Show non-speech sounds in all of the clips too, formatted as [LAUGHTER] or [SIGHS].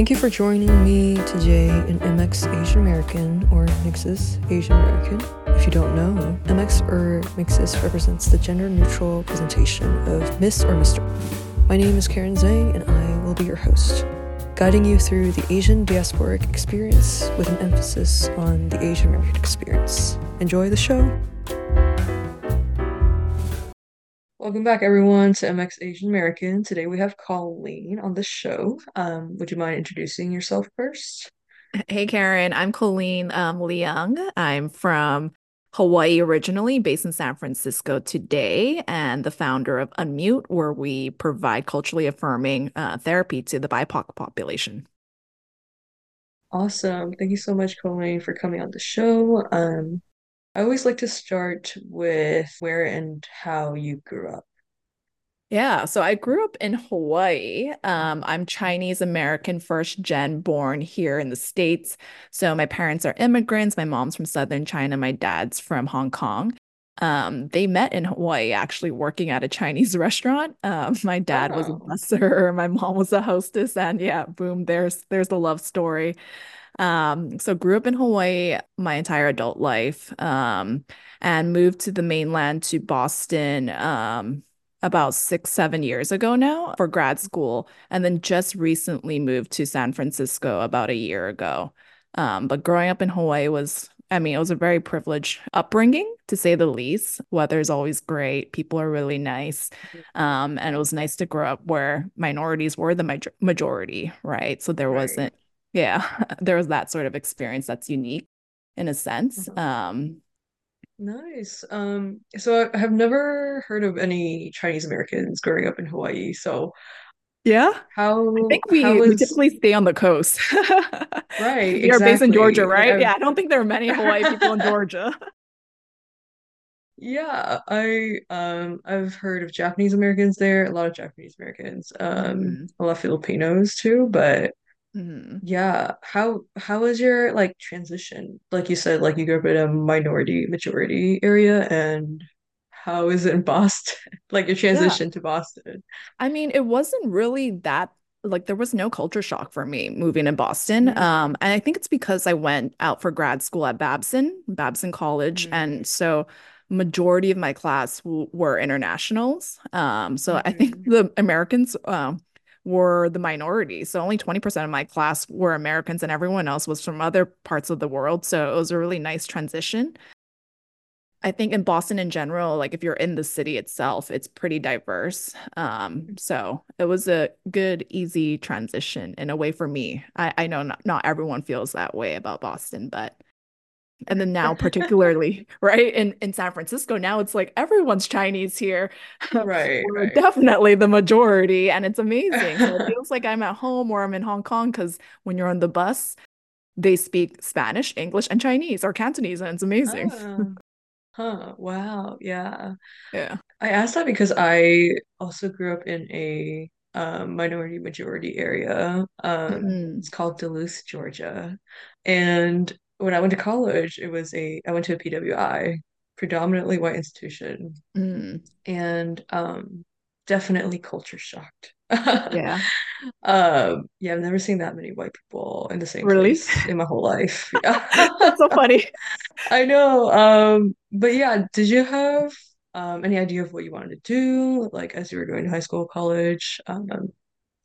Thank you for joining me today in MX Asian American or Mixes Asian American. If you don't know, MX or Mixes represents the gender neutral presentation of Miss or Mr. My name is Karen Zhang and I will be your host, guiding you through the Asian diasporic experience with an emphasis on the Asian American experience. Enjoy the show! Welcome back, everyone, to MX Asian American. Today we have Colleen on the show. Um, would you mind introducing yourself first? Hey, Karen. I'm Colleen um, Leung. I'm from Hawaii originally, based in San Francisco today, and the founder of Unmute, where we provide culturally affirming uh, therapy to the BIPOC population. Awesome. Thank you so much, Colleen, for coming on the show. Um, I always like to start with where and how you grew up. Yeah, so I grew up in Hawaii. Um, I'm Chinese American first gen born here in the States. So my parents are immigrants. My mom's from Southern China, my dad's from Hong Kong. Um, they met in Hawaii actually working at a Chinese [LAUGHS] restaurant. Um, my dad was a Oh, busser, [LAUGHS] my mom was a hostess, and yeah, boom, there's there's the love story. Um, so grew up in Hawaii my entire adult life, um, and moved to the mainland to Boston, um, about six, seven years ago now for grad school, and then just recently moved to San Francisco about a year ago. Um, but growing up in Hawaii was, I mean, it was a very privileged upbringing, to say the least. Weather is always great, people are really nice. Um, and it was nice to grow up where minorities were the maj majority, right? So there right. wasn't yeah, [LAUGHS] there was that sort of experience that's unique in a sense. Mhm. Um, Nice. Um, so I have never heard of any Chinese Americans growing up in Hawaii. So yeah, how I think we we typically stay on the coast. [LAUGHS] right, You're based in Georgia, right? I've Yeah, I don't think there are many Hawaii people in [LAUGHS] Georgia. yeah, I um I've heard of Japanese Americans there, a lot of Japanese Americans, um, hmm a lot of Filipinos too, but hmm Yeah. How how was your like transition? Like you said, like you grew up in a minority majority area, and how is it in Boston? [LAUGHS] Like your Yeah. transition to Boston. I mean, it wasn't really that like there was no culture shock for me moving in Boston. Mm, Um, and I think it's because I went out for grad school at Babson, Babson College, mm, and so majority of my class w were internationals. Um, so I think mm, the Americans um were the minority. So only 20% of my class were Americans and everyone else was from other parts of the world. So it was a really nice transition. I think in Boston in general, like if you're in the city itself, it's pretty diverse. Um, so it was a good, easy transition in a way for me. I, I know not, not everyone feels that way about Boston, but and then now [LAUGHS] particularly, right, in, in San Francisco, now it's like everyone's Chinese here. [LAUGHS] Right, We're right. definitely the majority, and it's amazing. So it [LAUGHS] feels like I'm at home or I'm in Hong Kong because when you're on the bus, they speak Spanish, English, and Chinese or Cantonese, and it's amazing. Oh, huh. Wow. Yeah. Yeah. I asked that because I also grew up in a um, minority majority area. Um, it's Mm. called Duluth, Georgia. And when I went to college, it was a I went to a PWI, predominantly white institution, Mm, and um, definitely culture shocked. yeah. [LAUGHS] Um, yeah, I've never seen that many white people in the same Really? place in my whole life. [LAUGHS] Yeah. That's so funny. [LAUGHS] I know. Um, but yeah, did you have um any idea of what you wanted to do, like as you were going to high school, college? Um,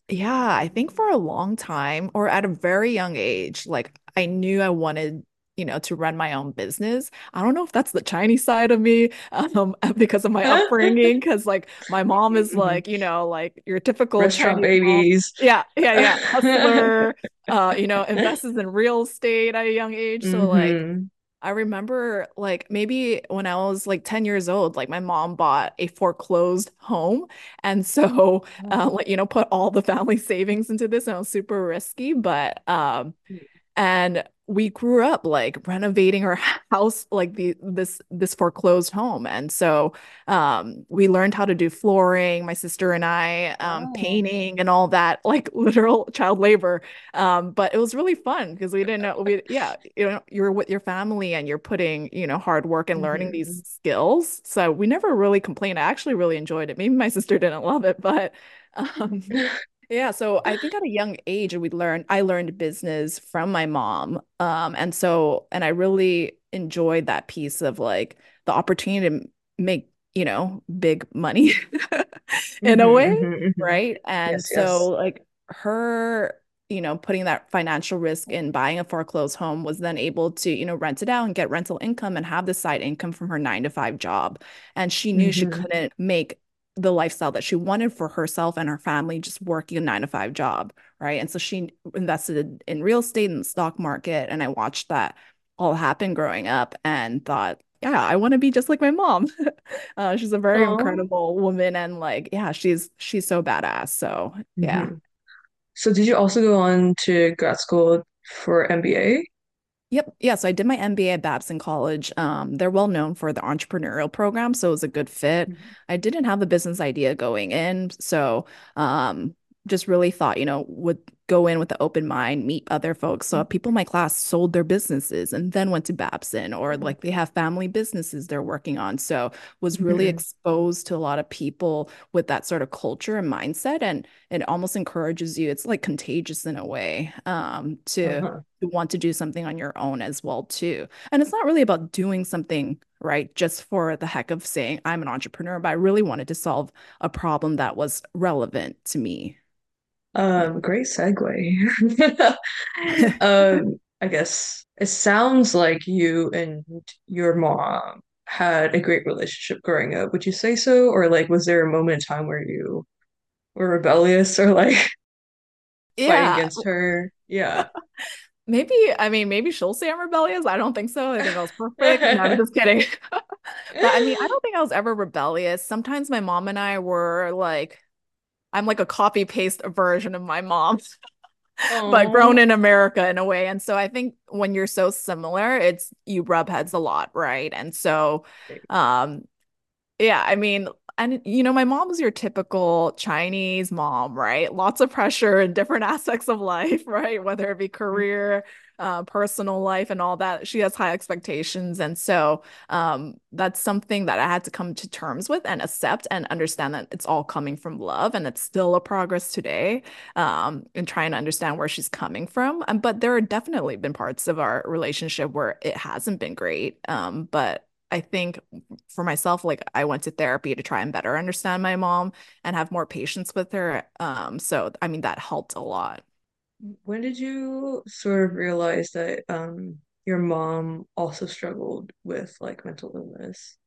Yeah, I think for a long time or at a very young age, like I knew I wanted, you know, to run my own business. I don't know if that's the Chinese side of me, [LAUGHS] um, because of my [LAUGHS] upbringing, because like my mom is mhm. like, you know, like your typical Restaurant Chinese mom. babies. Yeah, yeah, yeah. [LAUGHS] Hustler, uh, you know, invests in real estate at a young age. So like hmm I remember like maybe when I was like 10 years old, like my mom bought a foreclosed home. And so, [LAUGHS] uh, like, you know, put all the family [LAUGHS] savings into this and it was super risky. But um, and we grew up like renovating our [LAUGHS] house like the this this foreclosed home. And so um we learned how to do flooring my sister and I um Wow. painting and all that [LAUGHS] like literal child labor. Um but it was really fun because we didn't know we yeah you know you're with your family and you're putting you know hard work and learning these hmm skills. So we never really complained. I actually really enjoyed it. Maybe my sister didn't love it but [LAUGHS] um Yeah, so I think at a [SIGHS] young age we learned I learned business from my mom. Um, and so and I really enjoyed that piece of like the opportunity to make, you know, big money [LAUGHS] in a Mm-hmm, way, mm-hmm, hmm right? And Yes, so yes. like her, you know, putting that financial risk in buying a foreclosed home was then able to, you know, rent it out and get rental income and have the side income from her nine to five job. And she knew she Mm-hmm. couldn't make the lifestyle that she wanted for herself and her family just working a nine to five job, right? And so she invested in real estate and the stock market. And I watched that all happen growing up and thought, yeah, I want to be just like my mom. [LAUGHS] Uh, she's a very Oh. incredible woman and like, yeah, she's she's so badass. So yeah. hmm So did you also go on to grad school for MBA? Yep. Yeah. So I did my MBA at Babson College. Um, they're well known for the entrepreneurial program, so it was a good fit. I didn't have a business idea going in, so um, just really thought, you know, would go in with an open mind, meet other folks. So people in my class sold their businesses and then went to Babson, or like they have family businesses they're working on. So was really Mm-hmm. exposed to a lot of people with that sort of culture and mindset, and it almost encourages you. It's like contagious in a way, um, to Uh-huh. you want to do something on your own as well too. And it's not really about doing something right just for the heck of saying I'm an entrepreneur, but I really wanted to solve a problem that was relevant to me. Um, great segue. [LAUGHS] Um, I guess it sounds like you and your mom had a great relationship growing up. Would you say so? Or like, was there a moment in time where you were rebellious or like [LAUGHS] fighting Yeah, against her? Yeah. [LAUGHS] maybe, I mean, maybe she'll say I'm rebellious. I don't think so. I think I was perfect. No, I'm just kidding. But I mean, I don't think I was ever rebellious. Sometimes my mom and I were like, I'm like a copy paste version of my mom. [LAUGHS] but grown in America in a way. And so I think when you're so similar, it's you rub heads a lot, right? And so um yeah, I mean, and you know, my mom was your typical Chinese mom, right? Lots of pressure in different [LAUGHS] aspects of life, right? Whether it be career, uh, personal life, and all that. She has high expectations. And so um, that's something that I had to come to terms with and accept and understand that it's all coming from love and it's still a progress today um, in trying to understand where she's coming from. Um, but there are definitely been parts of our relationship where it hasn't been great. Um, but I think for myself, like I went to therapy to try and better understand my mom and have more patience with her. Um, so I mean that helped a lot. When did you sort of realize that um your mom also struggled with like mental illness?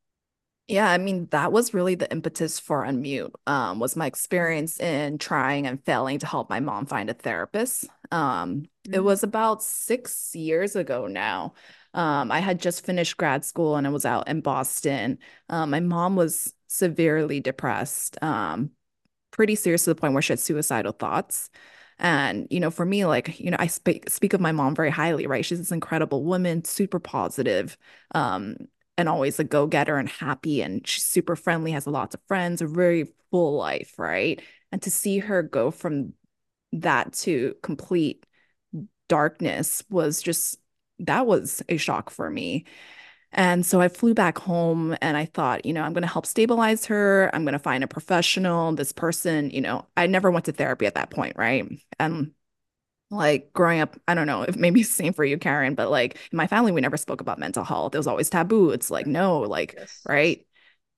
Yeah, I mean that was really the impetus for Unmute. Um, was my experience in trying and failing to help my mom find a therapist. Um, it Mhm. was about six years ago now. Um, I had just finished grad school and I was out in Boston. Um, my mom was severely depressed. Um, pretty serious to the point where she had suicidal thoughts. And, you know, for me, like, you know, I speak speak of my mom very highly, right? She's this incredible woman, super positive, um, and always a go-getter and happy. And she's super friendly, has lots of friends, a very full life, right? And to see her go from that to complete darkness was just that was a shock for me. And so I flew back home and I thought, you know, I'm going to help stabilize her. I'm going to find a professional. This person, you know, I never went to therapy at that point, right? And like growing up, I don't know if maybe it's [LAUGHS] same for you, Karen, but like in my family, we never spoke about mental health. It was always taboo. It's like, no, like, Yes, yes. right?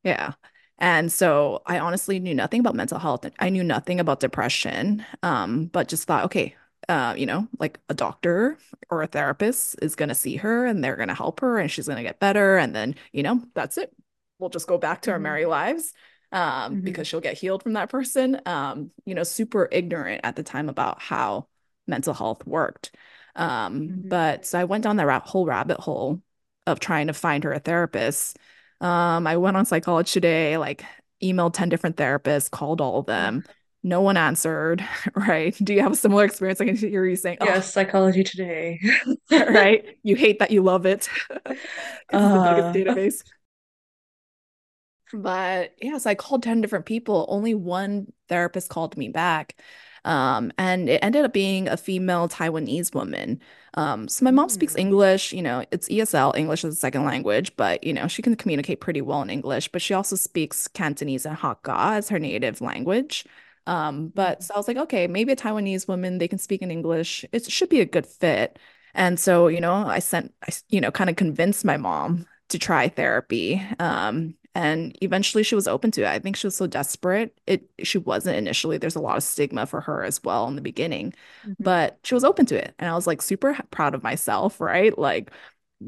Yeah. And so I honestly knew nothing about mental health. I knew nothing about depression, um, but just thought, okay, uh, you know, like a doctor or a therapist is going to see her and they're going to help her and she's going to get better. And then, you know, that's it. We'll just go back to our hmm merry lives um, hmm because she'll get healed from that person. Um, you know, super ignorant at the time about how mental health worked. Um, hmm but so I went down that whole rabbit hole of trying to find her a therapist um, I went on Psychology Today, like emailed 10 different therapists, called all of them. No one answered, [LAUGHS] right? Do you have a similar experience? I can hear you saying, oh, Yes, Psychology Today. [LAUGHS] right. [LAUGHS] You hate that you love it it's the biggest Uh, database. But yeah, so I called 10 different people. Only one therapist called me back. Um, and it ended up being a female Taiwanese woman. Um, so my mom speaks mm, English, you know, it's ESL, English is a second language, but you know, she can communicate pretty well in English, but she also speaks Cantonese and Hakka as her native language. Um, but Mhm. so I was like, okay, maybe a Taiwanese woman, they can speak in English. It should be a good fit. And so, you know, I sent, I, you know, kind of convinced my mom to try therapy. Um, and eventually she was open to it. I think she was so desperate. It she wasn't initially. There's a lot of stigma for her as well in the beginning, Mhm. but she was open to it. And I was like super proud of myself, right? Like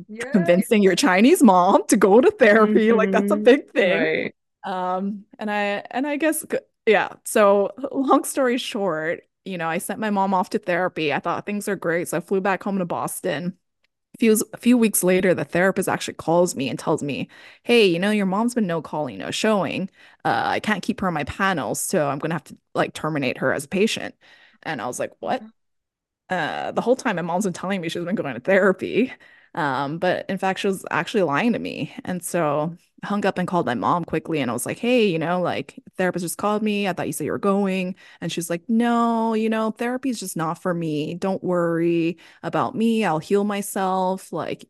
Yeah. convincing your Chinese mom to go to therapy, like that's a Mhm. big thing. Right. Um, and I and I guess yeah. So [LAUGHS] long story short, you know, I sent my mom off to therapy. I thought things are great, so I flew back home to Boston. A few a few weeks later, the therapist actually calls me and tells me, "Hey, you know, your mom's been no calling, no showing. Uh, I can't keep her on my panel, so I'm gonna have to like terminate her as a patient." And I was like, "What?" uh, the whole time my mom's been telling me she's been going to therapy. Um, but in fact, she was actually lying to me. And so hung up and called my mom quickly and I was like, hey, you know, like therapist just called me. I thought you said you were going. And she's like, no, you know, therapy is just not for me. Don't worry about me. I'll heal myself. Like,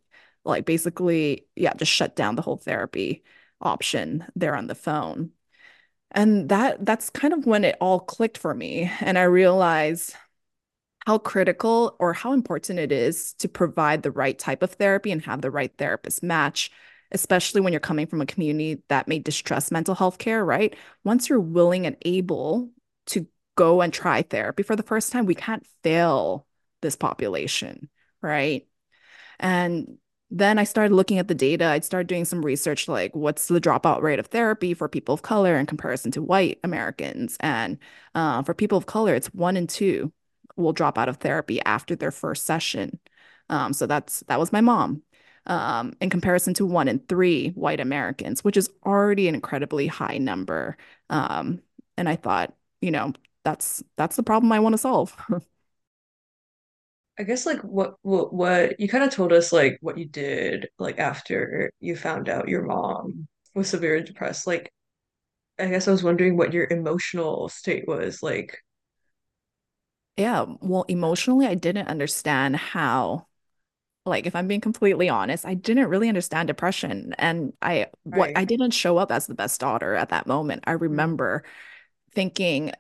like basically, yeah, just shut down the whole therapy option there on the phone. And that that's kind of when it all clicked for me. And I realized how critical or how important it is to provide the right type of therapy and have the right therapist match, especially when you're coming from a community that may distrust mental health care, right? Once you're willing and able to go and try therapy for the first time, we can't fail this population, right? And then I started looking at the data. I'd started doing some research like what's the dropout rate of therapy for people of color in comparison to white Americans. And uh, for people of color, it's one in two will drop out of therapy after their first session. Um, so that's that was my mom. Um, in comparison to one in three white Americans, which is already an incredibly high number. Um, and I thought, you know, that's that's the problem I want to solve. [LAUGHS] I guess like what what what you kind of told us like what you did like after you found out your mom was severely depressed. Like I guess I was wondering what your emotional state was like. Yeah, well, emotionally, I didn't understand how, like, if I'm being completely honest, I didn't really understand depression. And I, what I didn't show up as the best daughter at that moment. I Mm, remember thinking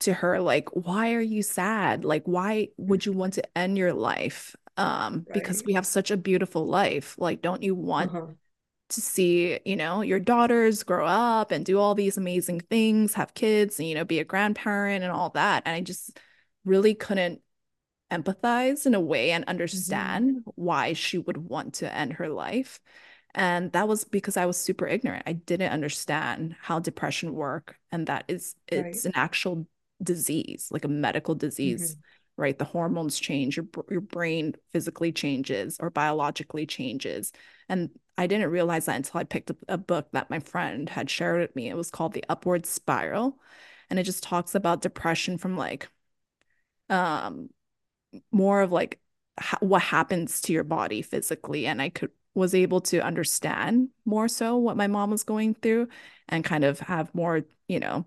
to her, like, why are you sad? Like, why would you want to end your life? Um, because we have such a beautiful life. Like, don't you want Uh-huh. to see, you know, your daughters grow up and do all these amazing things, have kids, and, you know, be a grandparent and all that? And I just really couldn't empathize in a way and understand why she would want to end her life. And that was because I was super ignorant. I didn't understand how depression work and that is Right. it's an actual disease, like a medical disease, hmm right? The hormones change, your your brain physically changes or biologically changes. And I didn't realize that until I picked up a book that my friend had shared with me. It was called The Upward Spiral. And it just talks about depression from like um more of like ha what happens to your body physically and I could was able to understand more so what my mom was going through and kind of have more, you know,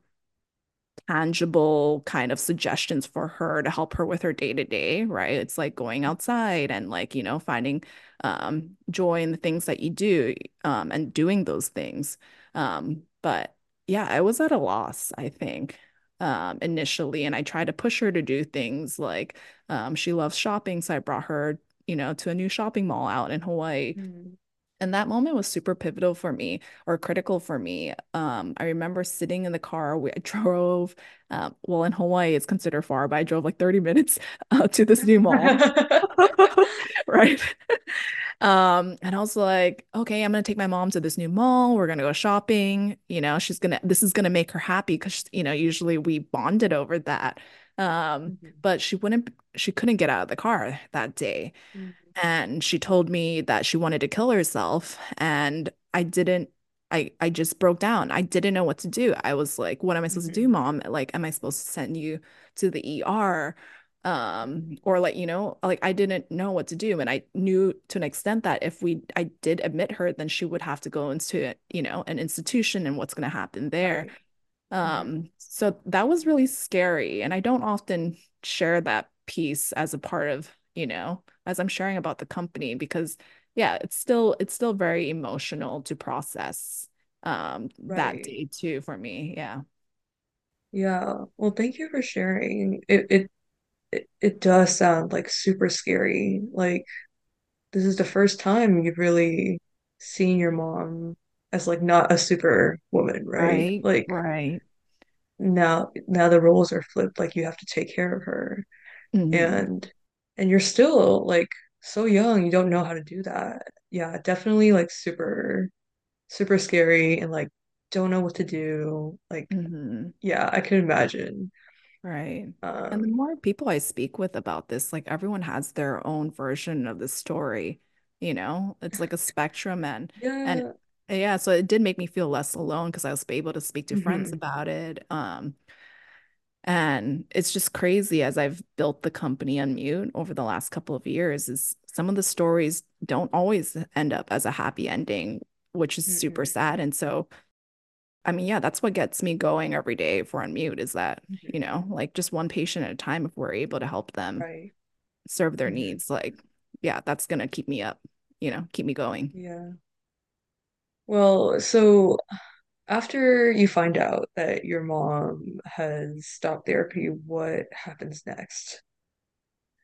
tangible kind of suggestions for her to help her with her day to day, right? It's like going outside and like, you know, finding um, joy in the things that you do um, and doing those things. Um, but yeah, I was at a loss, I think, um, initially. And I tried to push her to do things like um, she loves shopping. So I brought her, you know, to a new shopping mall out in Hawaii. mm And that moment was super pivotal for me or critical for me. Um, I remember sitting in the car. We I [LAUGHS] drove, um, well, in Hawaii, it's considered far, but I drove like 30 minutes uh, to this new mall. [LAUGHS] [LAUGHS] Right. Um, and I was like, okay, I'm gonna take my mom to this new mall. We're gonna go shopping. You know, she's gonna, this is gonna make her happy because, you know, usually we bonded over that. Um, Mhm. but she wouldn't, she couldn't get out of the car that day Mhm. and she told me that she wanted to kill herself and I didn't I I just broke down. I didn't know what to do. I was like, what am I supposed to do, Mhm. mom? Like, am I supposed to send you to the ER? Um, or like, you know, like I didn't know what to do. And I knew to an extent that if we I did admit her, then she would have to go into, you know, an institution and what's going to happen there. Right. Um, so that was really scary. And I don't often share that piece as a part of, you know, as I'm sharing about the company because yeah, it's still it's still very emotional to process um that day too for me. Yeah. Yeah. Well, thank you for sharing. It it it, it does sound like super scary. Like this is the first time you've really seen your mom as like not a super woman, right? Right, Like right. now now the roles are flipped, like you have to take care of her. hmm And and you're still like so young, you don't know how to do that. Yeah, definitely like super super scary and like don't know what to do. Like hmm yeah, I can imagine. Right. And the Um more people I speak with about this, like everyone has their own version of the story, you know? It's like a [LAUGHS] spectrum and and yeah. yeah, so it did make me feel less alone because I was able to speak to friends hmm about it. Um, and it's just crazy as I've built the company Unmute over the last couple of years, is some of the stories don't always end up as a happy ending, which is super hmm sad. And so I mean, yeah, that's what gets me going every day for Unmute is that, you hmm know, like just one patient at a time, if we're able to help them Right. serve their hmm needs, like, yeah, that's gonna keep me up, you know, keep me going. Yeah. Well, so after you find out that your mom has stopped therapy, what happens next?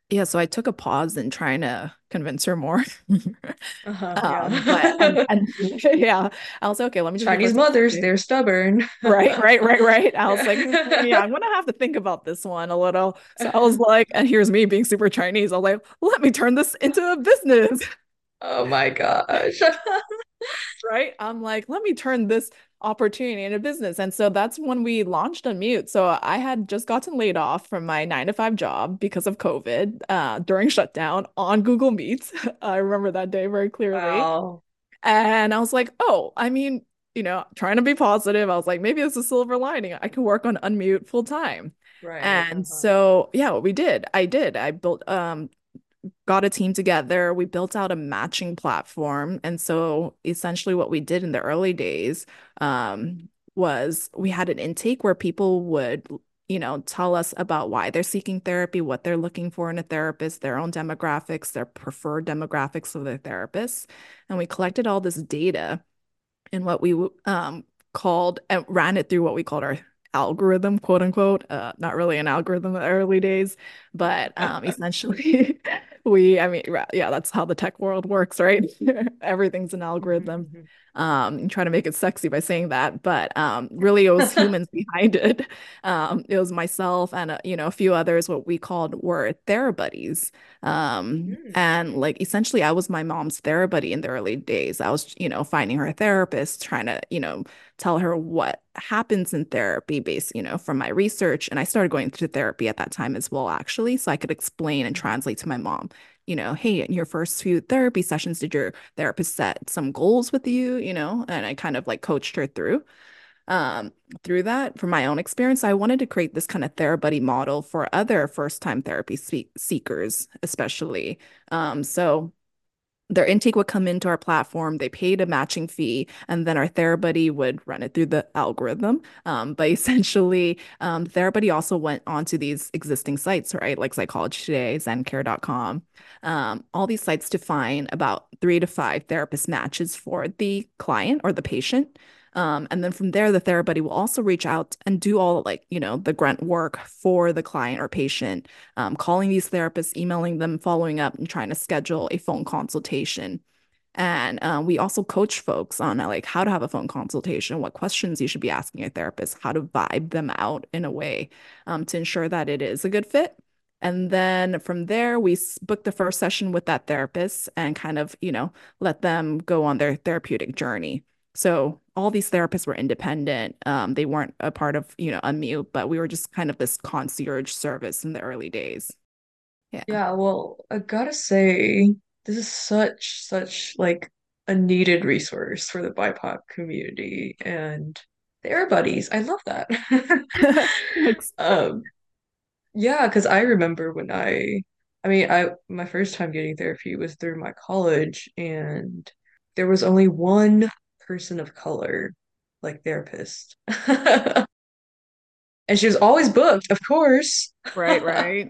Yeah, so I took a pause in trying to convince her more. [LAUGHS] Uh-huh, Um, but and yeah. and yeah, I was like, okay, let me just Chinese first. mothers, they're stubborn. [LAUGHS] Right, right, right, right. I was like, "Mm, yeah, Yeah. I'm [LAUGHS] gonna have to think about this one a little. So I was like, and here's me being super Chinese. I was like, let me turn this into a business. Oh my gosh. [LAUGHS] right? I'm like, let me turn this opportunity into business. And so that's when we launched Unmute. So I had just gotten laid off from my nine to five job because of COVID uh, during shutdown on Google Meets. [LAUGHS] I remember that day very clearly. Wow. And I was like, oh, I mean, you know, trying to be positive. I was like, maybe it's a silver lining. I can work on Unmute full time. Right. And Uh-huh. so, yeah, what we did, I did. I built um got a team together. We built out a matching platform. And so essentially what we did in the early days um, was we had an intake where people would, you know, tell us about why they're seeking therapy, what they're looking for in a therapist, their own demographics, their preferred demographics of their therapists. And we collected all this data and what we um, called and ran it through what we called our algorithm, quote unquote. Uh, not really an algorithm in the early days, but [LAUGHS] um, essentially, [LAUGHS] we, I mean, yeah, that's how the tech world works, right? [LAUGHS] Everything's an algorithm. mhm. Um, try to make it sexy by saying that, but um, really, it was humans behind it. Um, it was myself and uh, you know a few others. What we called were TheraBuddies. Um, Mm, and like essentially, I was my mom's TheraBuddy in the early days. I was, you know, finding her a therapist, trying to, you know, tell her what happens in therapy based, you know, from my research. And I started going to therapy at that time as well, actually, so I could explain and translate to my mom, you know, hey, in your first few therapy sessions, did your therapist set some goals with you, you know? And I kind of like coached her through um, through that from my own experience, I wanted to create this kind of TheraBuddy model for other first-time therapy se- seekers, especially. Um, so their intake would come into our platform, they paid a matching fee, and then our TheraBuddy would run it through the algorithm. Um, but [LAUGHS] essentially, um, TheraBuddy also went onto these existing sites, right? Like Psychology Today, Zencare.com, um, all these sites to find about three to five therapist matches for the client or the patient. Um, and then from there, the TheraBuddy will also reach out and do all like, you know, the grunt work for the client or patient um, calling these therapists, emailing them, following up, and trying to schedule a phone consultation. And uh, we also coach folks on uh, like how to have a phone consultation, what questions you should be asking a therapist, how to vibe them out in a way um, to ensure that it is a good fit. And then from there, we book the first session with that therapist and kind of, you know, let them go on their therapeutic journey. So all these therapists were independent. Um, they weren't a part of, you know, Unmute, but we were just kind of this concierge service in the early days. Yeah. Yeah, well, I gotta say, this is such, such like a needed resource for the BIPOC community and TheraBuddies. I love that. [LAUGHS] [LAUGHS] Um, yeah, because I remember when I, I mean, I my first time getting therapy was through my college, and there was only one person of color, like therapist. [LAUGHS] And she was always booked, of course. Right, [LAUGHS] right,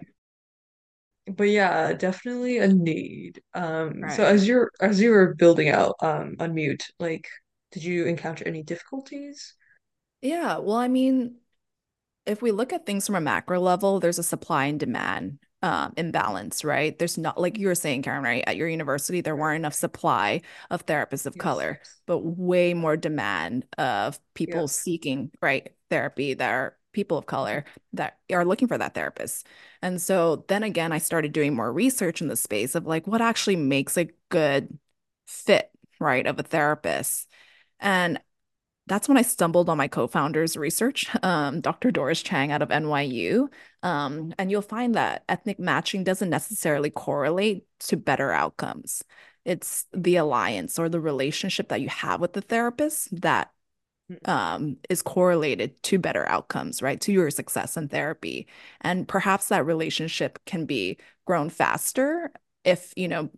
But yeah, definitely a need. Um, so as you're as you were building out um Unmute, like did you encounter any difficulties? Yeah, well, I mean, if we look at things from a macro level, there's a supply and demand um, imbalance, right? There's not, like you were saying, Karen, right? At your university, there weren't enough supply of therapists of Yes. color, but way more demand of people Yep. seeking, right, therapy that are people of color that are looking for that therapist. And so then again, I started doing more research in the space of like what actually makes a good fit, right, of a therapist. And that's when I stumbled on my co-founder's research, [LAUGHS] um, Dr. Doris Chang out of NYU. Um, and you'll find that ethnic matching doesn't necessarily correlate to better outcomes. It's the alliance or the relationship that you have with the therapist that Mm. um, is correlated to better outcomes, right? To your success in therapy. And perhaps that relationship can be grown faster if, you know,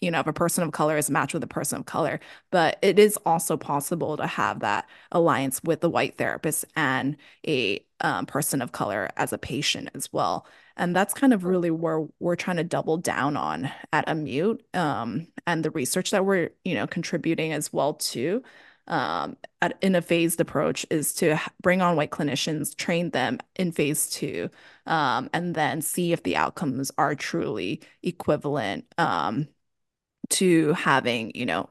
you know, if a person of color is matched with a person of color, but it is also possible to have that alliance with the white therapist and a um, person of color as a patient as well. And that's kind of really where we're trying to double down on at Unmute um, and the research that we're, you know, contributing as well to. Um, at, in a phased approach is to bring on white clinicians, train them in phase two, um, and then see if the outcomes are truly equivalent um, to having, you know,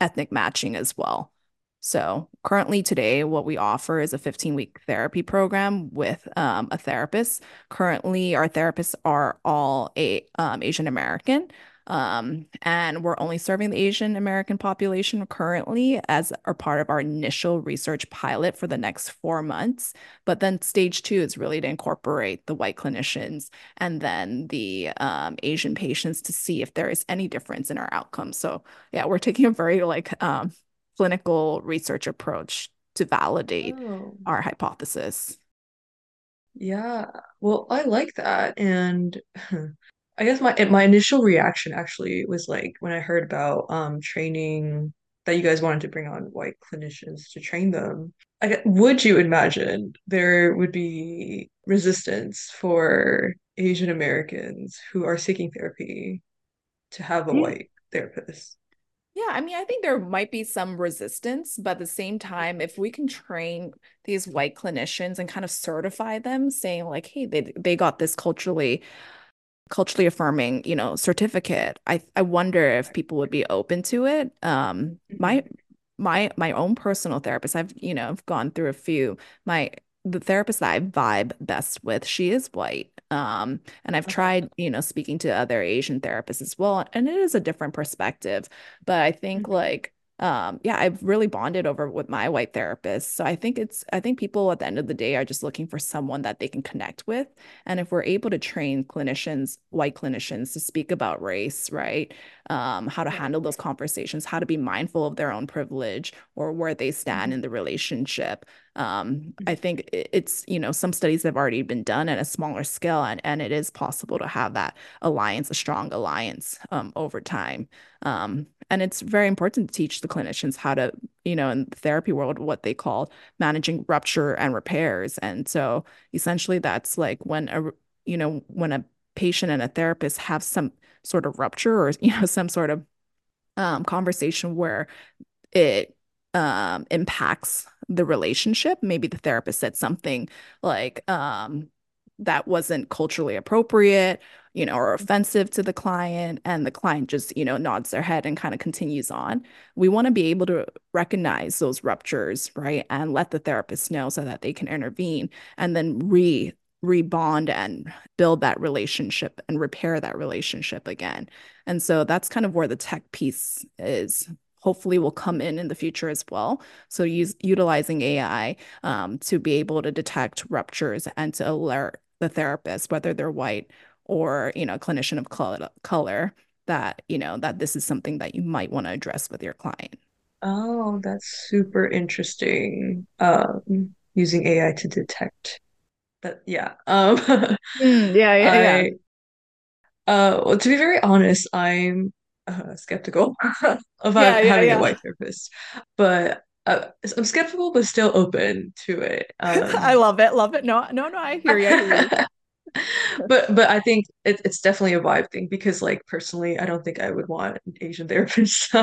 ethnic matching as well. So currently today, what we offer is a 15 week therapy program with um, a therapist. Currently, our therapists are all a um, Asian American. Um, and we're only serving the Asian American population currently as a part of our initial research pilot for the next four months. But then stage two is really to incorporate the white clinicians and then the um, Asian patients to see if there is any difference in our outcomes. So yeah, we're taking a very like um, clinical research approach to validate Oh, our hypothesis. yeah. Well, I like that. And [LAUGHS] I guess my my initial reaction actually was like when I heard about um training that you guys wanted to bring on white clinicians to train them. I get, would you imagine there would be resistance for Asian Americans who are seeking therapy to have a Yeah. white therapist? Yeah, I mean, I think there might be some resistance, but at the same time, if we can train these white clinicians and kind of certify them, saying like, hey, they they got this culturally culturally affirming, you know, certificate, I I wonder if people would be open to it. Um, my Mhm. my my own personal therapist, I've, you know, I've gone through a few. My the therapist that I vibe best with, she is white. Um, and I've tried, you know, speaking to other Asian therapists as well, and it is a different perspective. But I think Mhm. like um, yeah, I've really bonded over with my white therapist. So I think it's I think people at the end of the day are just looking for someone that they can connect with. And if we're able to train clinicians, white clinicians, to speak about race, right? Um, how to handle those conversations, how to be mindful of their own privilege or where they stand Mhm. in the relationship. Um, I think it's, you know, some studies have already been done at a smaller scale, and, and it is possible to have that alliance, a strong alliance, um, over time. Um, and it's very important to teach the clinicians how to, you know, in the therapy world, what they call managing rupture and repairs. And so essentially that's like when a, you know, when a patient and a therapist have some sort of rupture or, [LAUGHS] you know, some sort of um, conversation where it um, impacts the relationship. Maybe the therapist said something like um, that wasn't culturally appropriate, you know, or offensive to the client, and the client just, you know, nods their head and kind of continues on. We want to be able to recognize those ruptures, right, and let the therapist know so that they can intervene and then re rebond and build that relationship and repair that relationship again. And so that's kind of where the tech piece is hopefully will come in in the future as well. So use utilizing AI um, to be able to detect ruptures and to alert the therapist, whether they're white or you know, a clinician of color, color, that you know that this is something that you might want to address with your client. Oh, that's super interesting. Um, using AI to detect But Yeah. Um, Mm, yeah, yeah, [LAUGHS] yeah. I uh, well, to be very honest, I'm uh, skeptical [LAUGHS] Yeah, about yeah, having a yeah. white therapist, but uh, I'm skeptical, but still open to it. [LAUGHS] I Um, love it, love it. No, no, no, I hear you, I hear you. [LAUGHS] but but I think it, it's definitely a vibe thing because, like, personally, I don't think I would want an Asian therapist.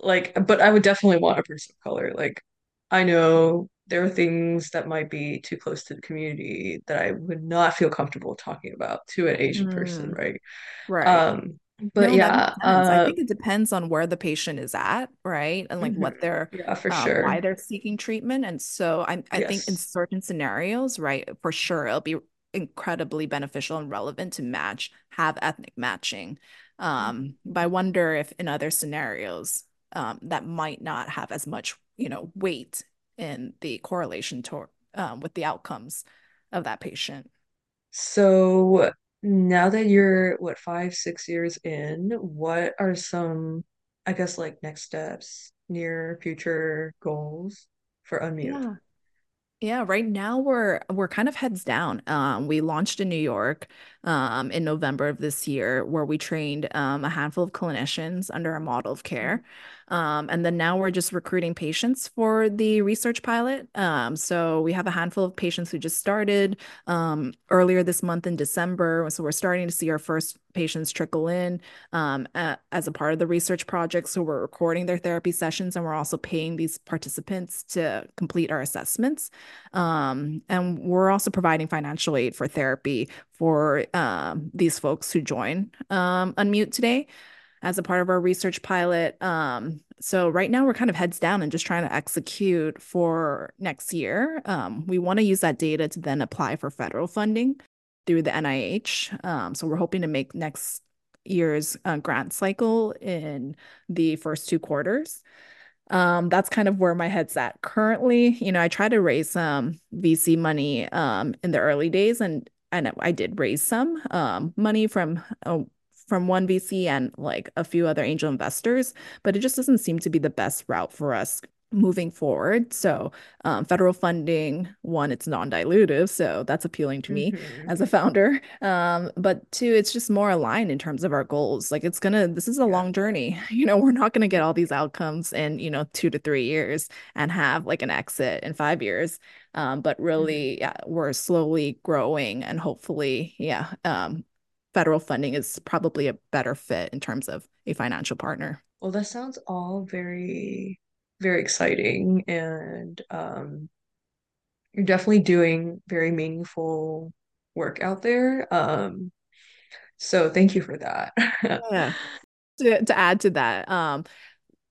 Like, but I would definitely want a person of color. Like, I know there are things that might be too close to the community that I would not feel comfortable talking about to an Asian person, Mm, right? right. Um, but No, yeah, sense. I uh, think it depends on where the patient is at, right? And like mhm, what they're yeah, for um why they're seeking treatment. And so I I think in certain scenarios, right, for sure it'll be incredibly beneficial and relevant to match, have ethnic matching. Um, but I wonder if in other scenarios, um, that might not have as much, you know, weight in the correlation to um with the outcomes of that patient. So now that you're what five, six years in, what are some, I guess, like next steps, near future goals for Unmute? Yeah. Yeah, right now we're we're kind of heads down. Um, we launched in New York um, in November of this year, where we trained um, a handful of clinicians under a model of care. Um, and then now we're just recruiting patients for the research pilot. Um, so we have a handful of patients who just started um, earlier this month in December. So we're starting to see our first patients trickle in um, a- as a part of the research project. So we're recording their therapy sessions and we're also paying these participants to complete our assessments. Um, and we're also providing financial aid for therapy for um, these folks who join um, Unmute today as a part of our research pilot. Um, so right now we're kind of heads down and just trying to execute for next year. Um, we want to use that data to then apply for federal funding through the NIH. Um, so we're hoping to make next year's uh, grant cycle in the first two quarters. Um, that's kind of where my head's at currently. You know, I try to raise some VC money um in the early days and and I did raise some um money from uh, from one VC and like a few other angel investors, but it just doesn't seem to be the best route for us moving forward. So, um, federal funding, one, it's non-dilutive, so that's appealing to me hmm as a founder. Um, but two, it's just more aligned in terms of our goals. Like it's gonna, this is a Yeah. long journey. [LAUGHS] You know, we're not gonna get all these outcomes in, you know, two to three years and have like an exit in five years. Um, but really, yeah, we're slowly growing and hopefully, yeah, um, federal funding is probably a better fit in terms of a financial partner. Well, that sounds all very, very exciting, and um, you're definitely doing very meaningful work out there. Um, so thank you for that. [LAUGHS] Yeah. To, to add to that, um,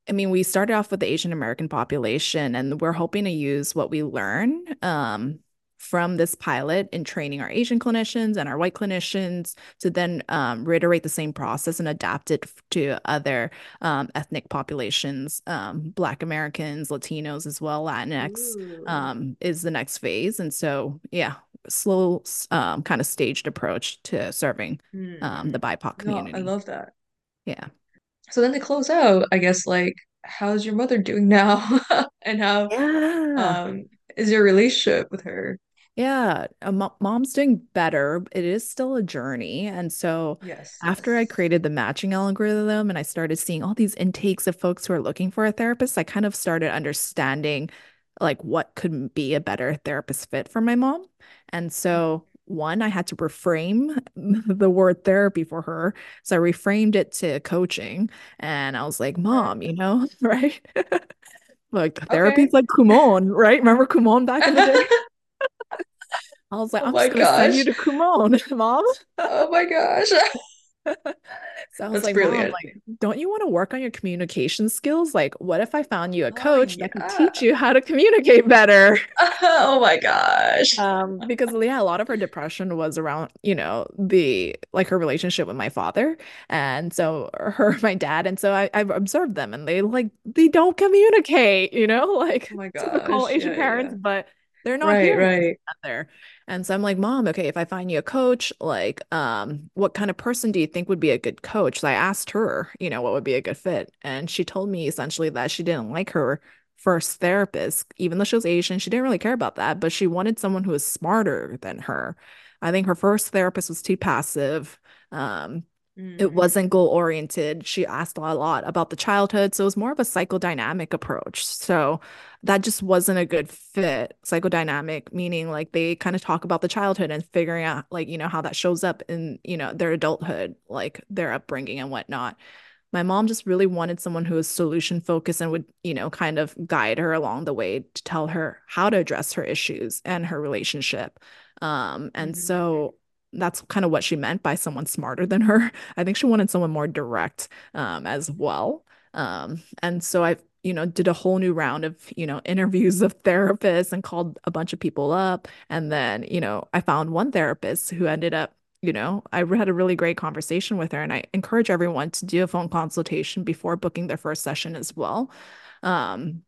I mean, we started off with the Asian American population, and we're hoping to use what we learn um, from this pilot in training our Asian clinicians and our white clinicians to then um, reiterate the same process and adapt it to other um, ethnic populations, um, Black Americans, Latinos as well, Latinx um, is the next phase. And so, yeah, slow, um, kind of staged approach to serving um, the Hmm. BIPOC No, I love that. Yeah. So then to close out, I guess like how's your mother doing now? [LAUGHS] And how Yeah. um is your relationship with her? Yeah, mo- mom's doing better. It is still a journey. And so Yes, after I yes. created the matching algorithm and I started seeing all these intakes of folks who are looking for a therapist, I kind of started understanding like what could be a better therapist fit for my mom. And mm. so one, I had to reframe [LAUGHS] the word therapy for her. So I reframed it to coaching. And I was like, Mom, you know, [LAUGHS] right? [LAUGHS] Like Okay. therapy's like Kumon, right? Remember Kumon back in the day? I was like, Oh I'm just gonna send you to Kumon, [LAUGHS] mom. Oh my gosh. [LAUGHS] So I was That's like, Mom, like, don't you want to work on your communication skills? Like, what if I found you a Oh coach that can teach you how to communicate better? [LAUGHS] Oh my gosh. Um, because yeah, a lot of her depression was around, you know, the like her relationship with my father and so her, my dad. And so I, I've observed them and they like they don't communicate, you know, Oh like my typical. Asian Yeah, parents, yeah. but they're not Right, hearing right. there. And so I'm like, Mom, okay, if I find you a coach, like, um, what kind of person do you think would be a good coach? So I asked her, you know, what would be a good fit. And she told me essentially that she didn't like her first therapist, even though she was Asian, she didn't really care about that, but she wanted someone who was smarter than her. I think her first therapist was too passive. Um, it Mm. wasn't goal oriented. She asked a lot about the childhood. So it was more of a psychodynamic approach. So that just wasn't a good fit. Psychodynamic, meaning like they kind of talk about the childhood and figuring out like, you know, how that shows up in, you know, their adulthood, like their upbringing and whatnot. my mom just really wanted someone who was solution focused and would, you know, kind of guide her along the way to tell her how to address her issues and her relationship. Um, and Mhm. so that's kind of what she meant by someone smarter than her. I think she wanted someone more direct um, as well. Um, and so I, you know, did a whole new round of, you know, interviews of therapists and called a bunch of people up. And then, you know, I found one therapist who ended up you know, I had a really great conversation with her, and I encourage everyone to do a phone consultation before booking their first session as well. Um,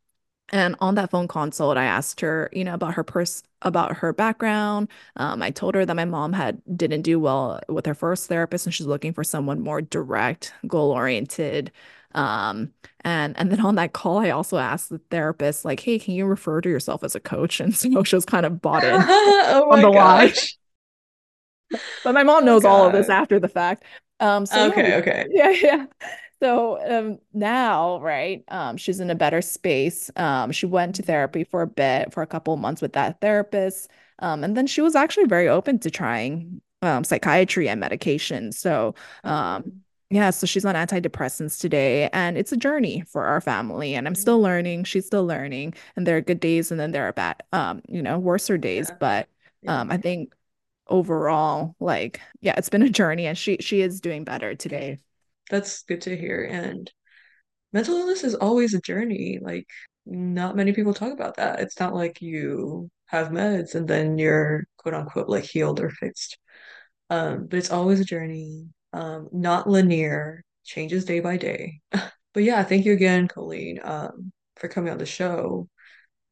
and on that phone consult, I asked her, you know, about her pers about her background. Um, I told her that my mom had didn't do well with her first therapist, and she's looking for someone more direct, goal oriented. Um, and and then on that call, I also asked the therapist, like, hey, can you refer to yourself as a coach? And so [LAUGHS] she was kind of bought in [LAUGHS] Oh on the gosh. [LAUGHS] But my mom Oh knows all of this after the fact. Um, so Okay, we- okay. yeah, yeah. So um now, right, um, she's in a better space. Um, she went to therapy for a bit, for a couple of months with that therapist. Um, and then she was actually very open to trying um psychiatry and medication. So um Um, yeah, so she's on antidepressants today, and it's a journey for our family. And I'm still learning, she's still learning, and there are good days and then there are bad, um, you know, worser days. yeah, But um, I think overall, like, yeah, it's been a journey and she she is doing better today. That's good to hear. And mental illness is always a journey. Like, not many people talk about that. It's not like you have meds and then you're quote unquote like healed or fixed. Um, but it's always a journey, um, not linear, changes day by day. [LAUGHS] But yeah, thank you again, Colleen, um, for coming on the show.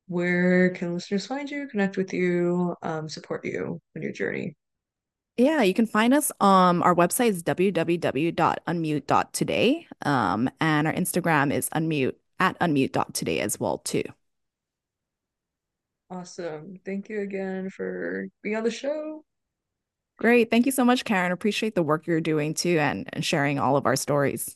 Where can listeners find you, connect with you, um, support you on your journey? Yeah, you can find us. Um, our website is www.unmute.today. Um, and our Instagram is unmute at unmute.today as well, too. Awesome. Thank you again for being on the show. Great. Thank you so much, Karen. Appreciate the work you're doing too and, and sharing all of our stories.